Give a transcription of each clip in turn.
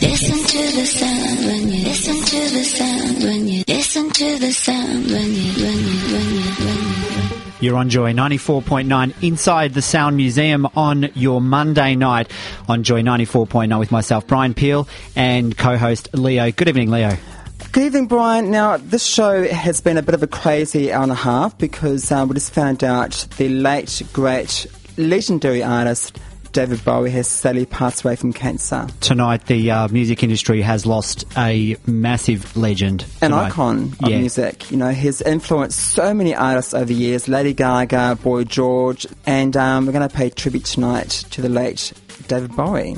Listen to the sound when you listen to the sound when you listen to the sound when you when you when you when you. You're on Joy 94.9 inside the Sound Museum on your Monday night on Joy 94.9 with myself, Brian Peel, and co host Leo. Good evening, Leo. Good evening, Brian. Now, this show has been a bit of a crazy hour and a half because uh, we just found out the late, great, legendary artist David Bowie has sadly passed away from cancer. Tonight, the uh, music industry has lost a massive legend. An tonight. icon of Yeah. music. You know, he's influenced so many artists over the years Lady Gaga, Boy George, and um, we're going to pay tribute tonight to the late David Bowie.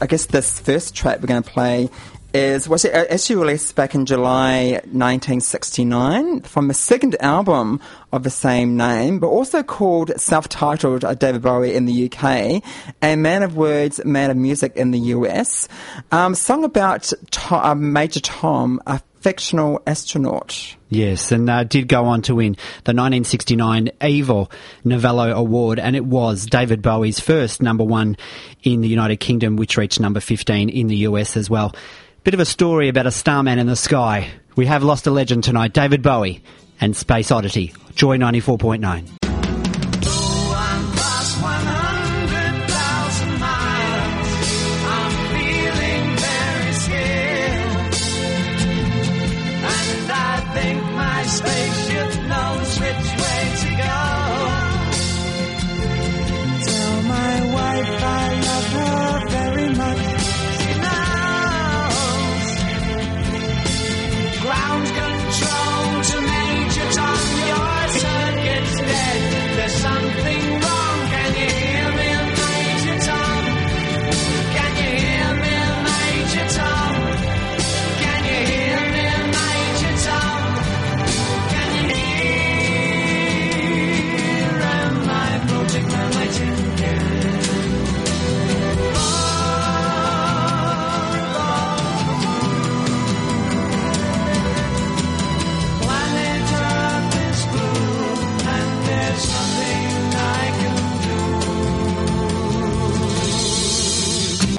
I guess this first track we're going to play is was actually released back in July 1969 from the second album of the same name, but also called self-titled uh, David Bowie in the UK, and Man of Words, Man of Music in the US. Um, song about uh, Major Tom, a fictional astronaut. Yes, and uh, did go on to win the 1969 Ivor Novello Award, and it was David Bowie's first number one in the United Kingdom, which reached number 15 in the US as well. Bit of a story about a starman in the sky. We have lost a legend tonight, David Bowie and Space Oddity. Joy 94.9.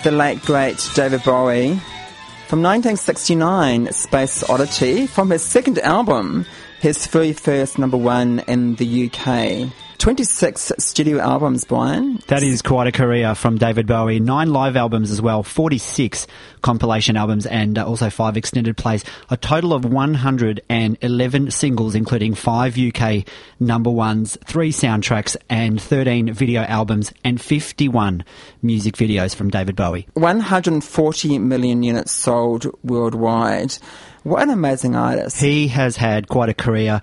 The late, great David Bowie. From 1969, Space Oddity, from his second album, his very first number one in the UK. 26 studio albums, Brian. That is quite a career from David Bowie. Nine live albums as well, 46 compilation albums, and uh, also five extended plays. A total of 111 singles, including five UK number ones, three soundtracks, and 13 video albums, and 51 music videos from David Bowie. 140 million units sold worldwide. What an amazing artist. He has had quite a career.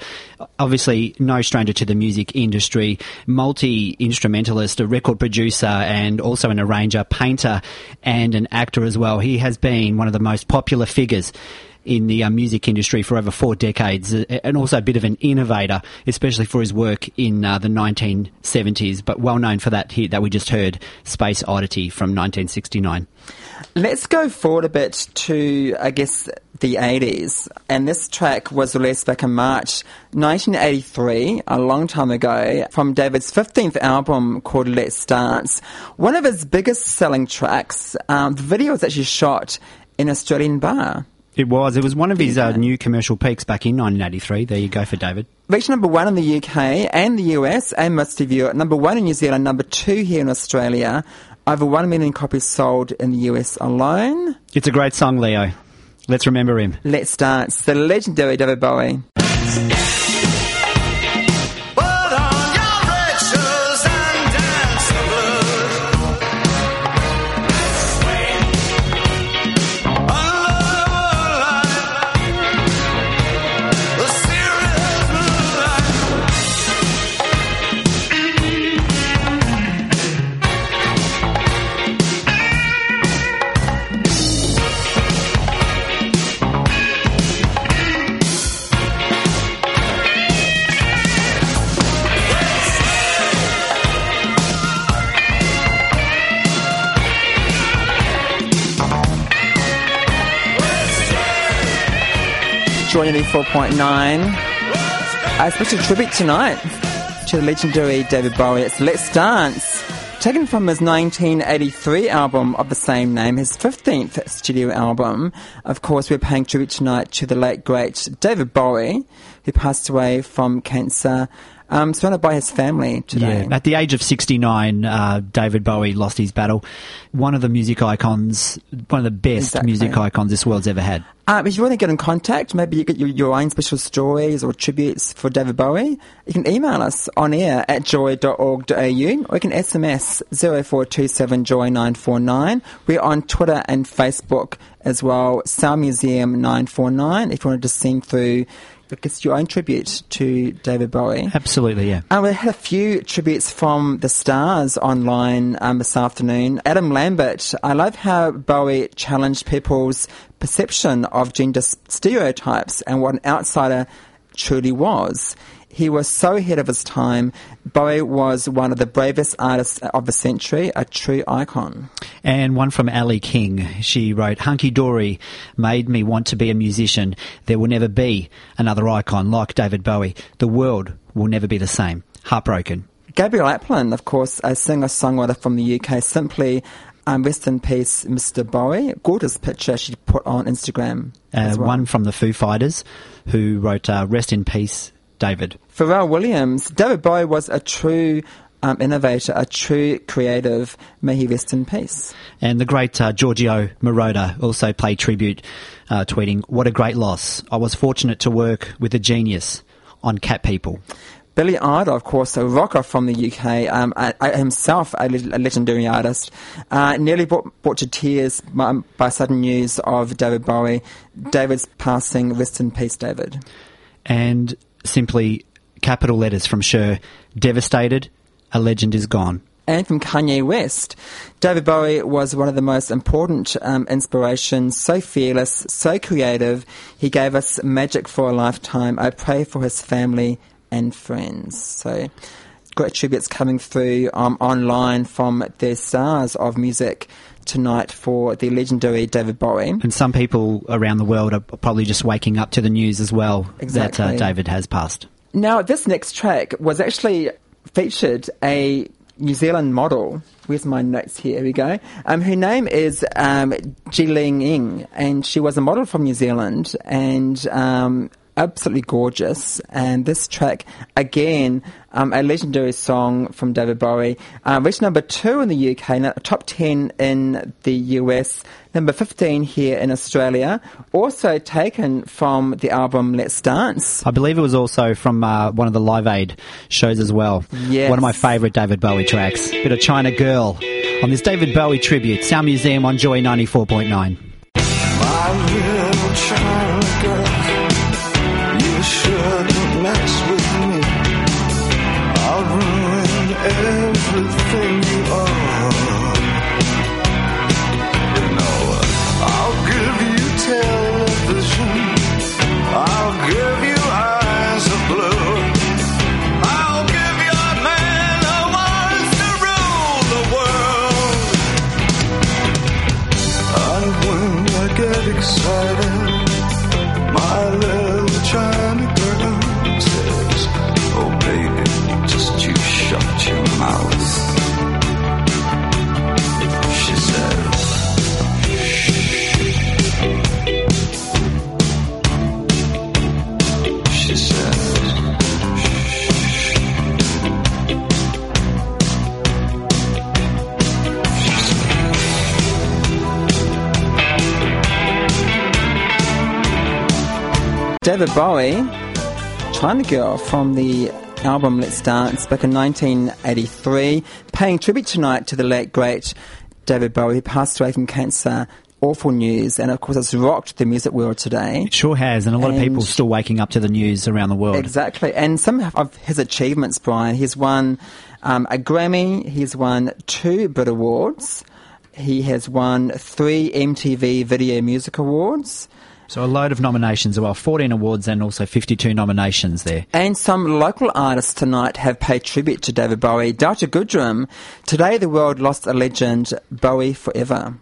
Obviously, no stranger to the music industry. Multi instrumentalist, a record producer, and also an arranger, painter, and an actor as well. He has been one of the most popular figures in the uh, music industry for over four decades, uh, and also a bit of an innovator, especially for his work in uh, the 1970s. But well known for that hit that we just heard, "Space Oddity" from 1969. Let's go forward a bit to, I guess, the 80s. And this track was released back in March 1983, a long time ago, from David's 15th album called Let's Dance. One of his biggest selling tracks. Um, the video was actually shot in an Australian bar. It was. It was one of his uh, new commercial peaks back in 1983. There you go for David. Reached number one in the UK and the US and most of Europe. Number one in New Zealand, number two here in Australia. Over one million copies sold in the US alone. It's a great song, Leo. Let's remember him. Let's dance. The legendary David Bowie. Joy 94.9. A special tribute tonight to the legendary David Bowie. It's Let's Dance. Taken from his 1983 album of the same name, his 15th studio album. Of course, we're paying tribute tonight to the late great David Bowie, who passed away from cancer, um, surrounded by his family today. Yeah. At the age of 69, uh, David Bowie lost his battle. One of the music icons, one of the best Exactly. music icons this world's ever had. Uh, if you want to get in contact, maybe you get your, your own special stories or tributes for David Bowie, you can email us on air at joy.org.au or you can SMS 0427 joy 949. We're on Twitter and Facebook as well, Sound Museum 949 if you wanted to sing through I guess, your own tribute to David Bowie. Absolutely, yeah. We had a few tributes from the stars online um, this afternoon. Adam Lambert, I love how Bowie challenged people's perception of gender stereotypes and what an outsider truly was. He was so ahead of his time. Bowie was one of the bravest artists of the century, a true icon. And one from Ali King. She wrote, Hunky Dory made me want to be a musician. There will never be another icon like David Bowie. The world will never be the same. Heartbroken. Gabrielle Aplin, of course, a singer-songwriter from the UK, simply um, rest in peace, Mr. Bowie. Gorgeous picture she put on Instagram. Uh, well. One from the Foo Fighters who wrote, uh, Rest in Peace, David. Pharrell Williams, David Bowie was a true um, innovator, a true creative. May he rest in peace. And the great uh, Giorgio Moroder also paid tribute, uh, tweeting, What a great loss. I was fortunate to work with a genius on Cat People. Billy Idol, of course, a rocker from the UK, um, I, I himself a, le- a legendary artist, uh, nearly brought, brought to tears by, by sudden news of David Bowie. David's passing. Rest in peace, David. And simply capital letters from Cher, devastated, a legend is gone. and from Kanye West. David Bowie was one of the most important um, inspirations, so fearless, so creative. He gave us magic for a lifetime. I pray for his family and friends. So, tributes coming through um, online from the stars of music tonight for the legendary David Bowie. And some people around the world are probably just waking up to the news as well that uh, David has passed. Now, this next track was actually featured a New Zealand model. Where's my notes here? Here we go. Um, her name is um, Geeling Ng, and she was a model from New Zealand and um, absolutely gorgeous. And this track, again, um, a legendary song from David Bowie, uh, reached number two in the UK, no- top 10 in the US, number 15 here in Australia, also taken from the album Let's Dance. I believe it was also from uh, one of the Live Aid shows as well. Yes. One of my favourite David Bowie tracks. Bit of China Girl on this David Bowie tribute. Sound Museum on Joy 94.9. excited, David Bowie, China Girl from the album Let's Dance back in 1983, paying tribute tonight to the late great David Bowie who passed away from cancer. Awful news, and of course, it's rocked the music world today. It sure has, and a lot of people And- still waking up to the news around the world. Exactly, and some of his achievements, Brian. He's won um, a Grammy. He's won two Brit Awards. He has won three MTV Video Music Awards. So a load of nominations as well, 14 awards and also 52 nominations there. And some local artists tonight have paid tribute to David Bowie. Delta Goodrem, today the world lost a legend, Bowie forever.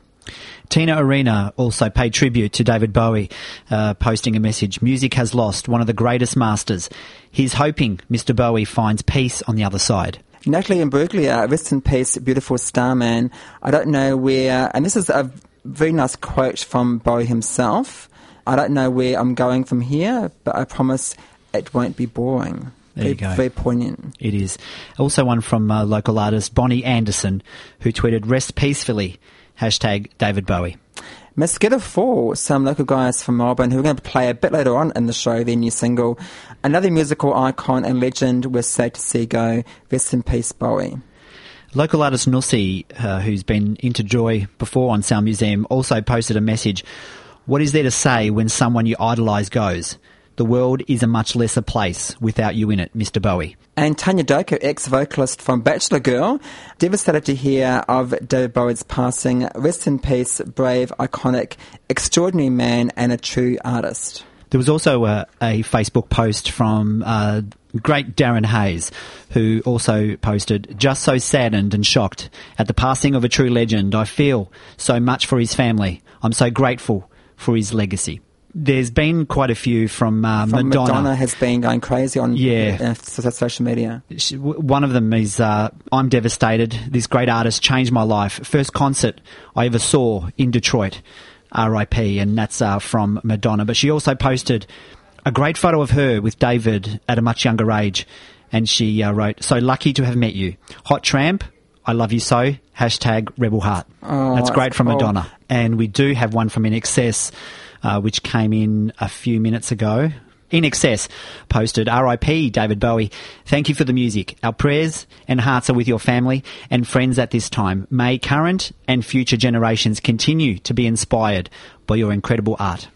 Tina Arena also paid tribute to David Bowie, uh, posting a message Music has lost one of the greatest masters. He's hoping Mr. Bowie finds peace on the other side. Natalie Imbruglia, rest in peace, beautiful starman. I don't know where, and this is a very nice quote from Bowie himself. I don't know where I'm going from here, but I promise it won't be boring. There very, you go. Very poignant. It is. Also, one from uh, local artist Bonnie Anderson, who tweeted, Rest peacefully, hashtag David Bowie. Mosquito Fall, some local guys from Melbourne who are going to play a bit later on in the show, their new single. Another musical icon and legend we're sad to see go. Rest in peace, Bowie. Local artist Nussi, uh, who's been into Joy before on Sound Museum, also posted a message. What is there to say when someone you idolise goes? The world is a much lesser place without you in it, Mr. Bowie. And Tania Doko, ex-vocalist from Bachelor Girl, devastated to hear of David Bowie's passing. Rest in peace, brave, iconic, extraordinary man and a true artist. There was also a, a Facebook post from uh, great Darren Hayes, who also posted, just so saddened and shocked at the passing of a true legend. I feel so much for his family. I'm so grateful for his legacy. There's been quite a few from, uh, From Madonna. Madonna. has been going crazy on Yeah. uh, social media. She- w- One of them is uh, I'm devastated. This great artist changed my life. First concert I ever saw in Detroit, R.I.P. And that's uh, from Madonna. But she also posted a great photo of her with David at a much younger age, and she uh, wrote, "So lucky to have met you, hot tramp. I love you so." Hashtag Rebel Heart. Oh, that's great that's from cool. Madonna. And we do have one from INXS, uh, which came in a few minutes ago. INXS posted, RIP David Bowie. Thank you for the music. Our prayers and hearts are with your family and friends at this time. May current and future generations continue to be inspired by your incredible art.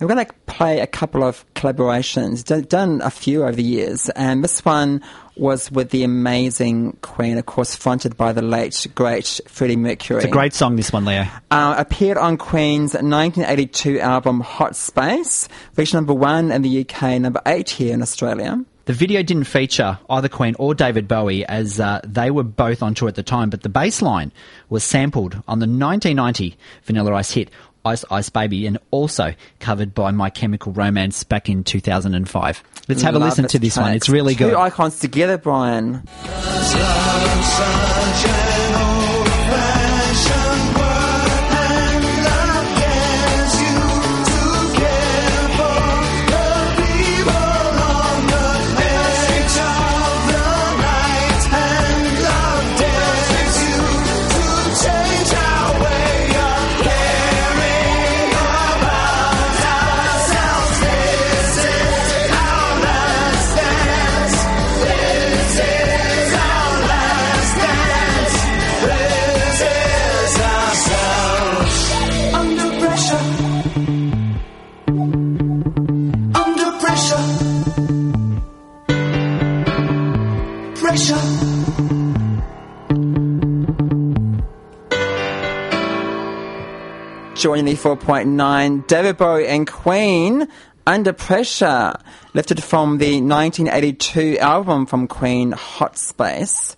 We're going to play a couple of collaborations, done, done a few over the years, and this one was with the amazing Queen, of course, fronted by the late, great Freddie Mercury. It's a great song, this one, Leo. uh, appeared on Queen's 1982 album Hot Space, reached number one in the UK, number eight here in Australia. The video didn't feature either Queen or David Bowie as uh, they were both on tour at the time, but the bass line was sampled on the 1990 Vanilla Ice hit Ice Ice Baby and also covered by My Chemical Romance back in 2005. Let's have a listen to this one. It's really Two good. icons together, Brian. 94.9. David Bowie and Queen, Under Pressure, lifted from the 1982 album from Queen, Hot Space.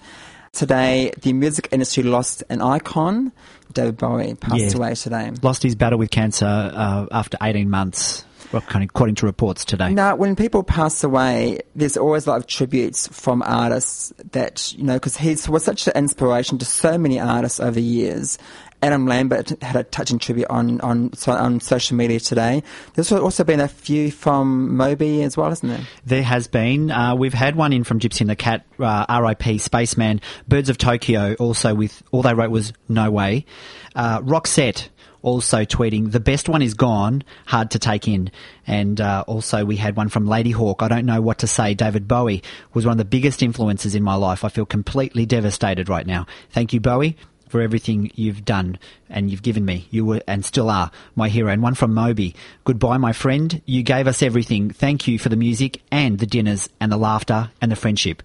Today, the music industry lost an icon. David Bowie passed yeah. away today. Lost his battle with cancer uh, after 18 months. Well, according to reports today. Now, when people pass away, there's always a lot of tributes from artists that, you know, because he was such an inspiration to so many artists over the years. Adam Lambert had a touching tribute on, on, on social media today. There's also been a few from Moby as well, isn't there? There has been. Uh, we've had one in from Gypsy and the Cat, uh, RIP Spaceman. Birds of Tokyo also with, all they wrote was No Way. Uh, Roxette also tweeting, the best one is gone, hard to take in. And uh, also we had one from Ladyhawke, I don't know what to say. David Bowie was one of the biggest influences in my life. I feel completely devastated right now. Thank you, Bowie. For everything you've done and you've given me, you were and still are my hero. And one from Moby. Goodbye, my friend. You gave us everything. Thank you for the music and the dinners and the laughter and the friendship.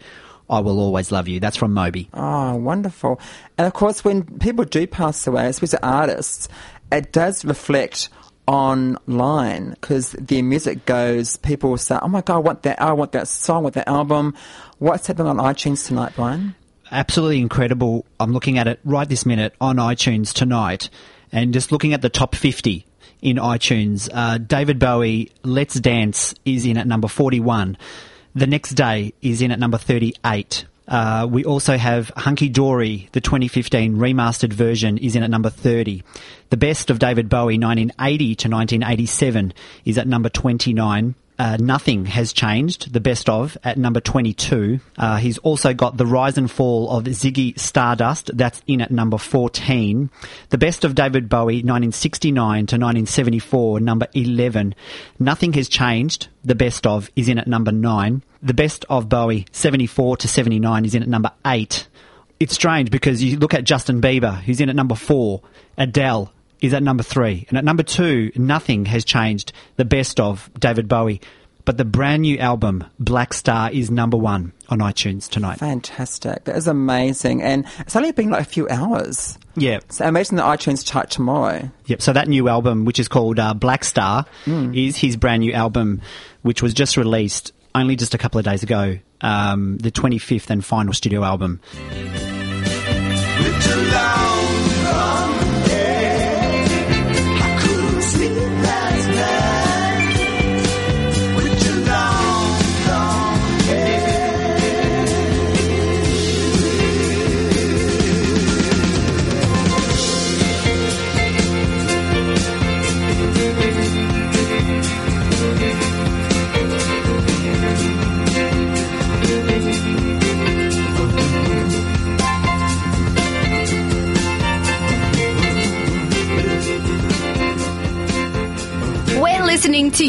I will always love you. That's from Moby. Oh, wonderful. And of course, when people do pass away, especially artists, it does reflect online because their music goes, people say, oh my God, I want that, I want that song, I want that album. What's happening on iTunes tonight, Brian? Absolutely incredible. I'm looking at it right this minute on iTunes tonight, And just looking at the top 50 in iTunes, uh, David Bowie, Let's Dance is in at number 41. The next day is in at number 38. Uh, we also have Hunky Dory, the 2015 remastered version, is in at number 30. The best of David Bowie, 1980 to 1987, is at number 29. Uh, Nothing has changed, the best of, at number 22. Uh, he's also got The Rise and Fall of Ziggy Stardust, that's in at number 14. The best of David Bowie, 1969 to 1974, number 11. Nothing has changed, the best of, is in at number 9. The best of Bowie, 74 to 79, is in at number 8. It's strange because you look at Justin Bieber, who's in at number 4. Adele, is at number three. And at number two, nothing has changed. The best of David Bowie. But the brand new album, Blackstar, is number one on iTunes tonight. Fantastic. That is amazing. And it's only been like a few hours. Yeah. So imagine the iTunes chart tomorrow. Yep. So that new album, which is called uh, Blackstar, Hmm. is his brand new album, which was just released only just a couple of days ago. Um, the 25th and final studio album.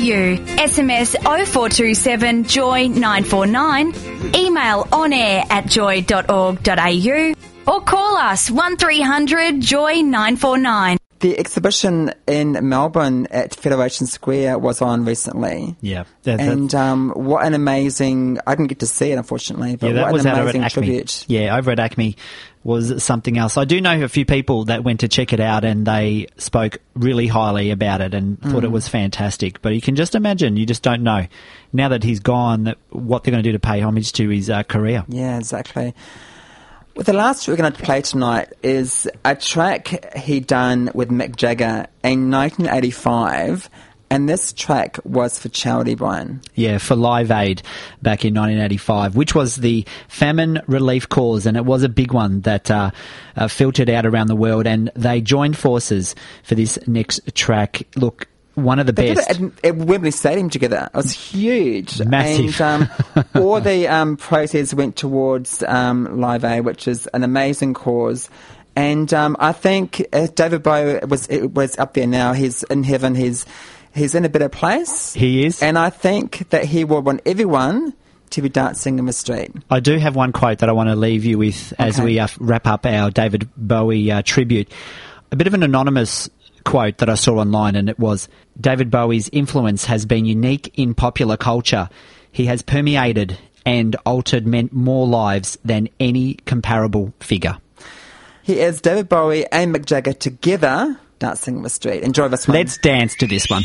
You. SMS 0427 Joy 949, email on air at joy.org.au, or call us 1300 Joy 949. The exhibition in Melbourne at Federation Square was on recently. Yeah. That- that- And um, what an amazing! I didn't get to see it, unfortunately, but yeah, that what was an out over at amazing ACMI. tribute. Yeah, over at ACMI was something else. I do know a few people that went to check it out and they spoke really highly about it and thought Mm. it was fantastic. But you can just imagine, you just don't know now that he's gone that what they're going to do to pay homage to his uh, career. Yeah, exactly. Well, the last we're going to play tonight is a track he done with Mick Jagger in 1985, and this track was for charity, Brian. Yeah, for Live Aid back in 1985, which was the famine relief cause, and it was a big one that uh, uh, filtered out around the world. And they joined forces for this next track. Look, one of the They best. did it at, at Wembley Stadium together. It was huge. Massive. And um, all the um, proceeds went towards um, Live Aid, which is an amazing cause. And um, I think uh, David Bowie was was up there now. He's in heaven. He's he's in a better place. He is. And I think that he will want everyone to be dancing in the street. I do have one quote that I want to leave you with as Okay. we uh, wrap up our David Bowie uh, tribute. A bit of an anonymous quote that I saw online, and it was David Bowie's influence has been unique in popular culture. He has permeated and altered men- more lives than any comparable figure. He is David Bowie and Mick Jagger together dancing in the street. Enjoy this one. Let's dance to this one.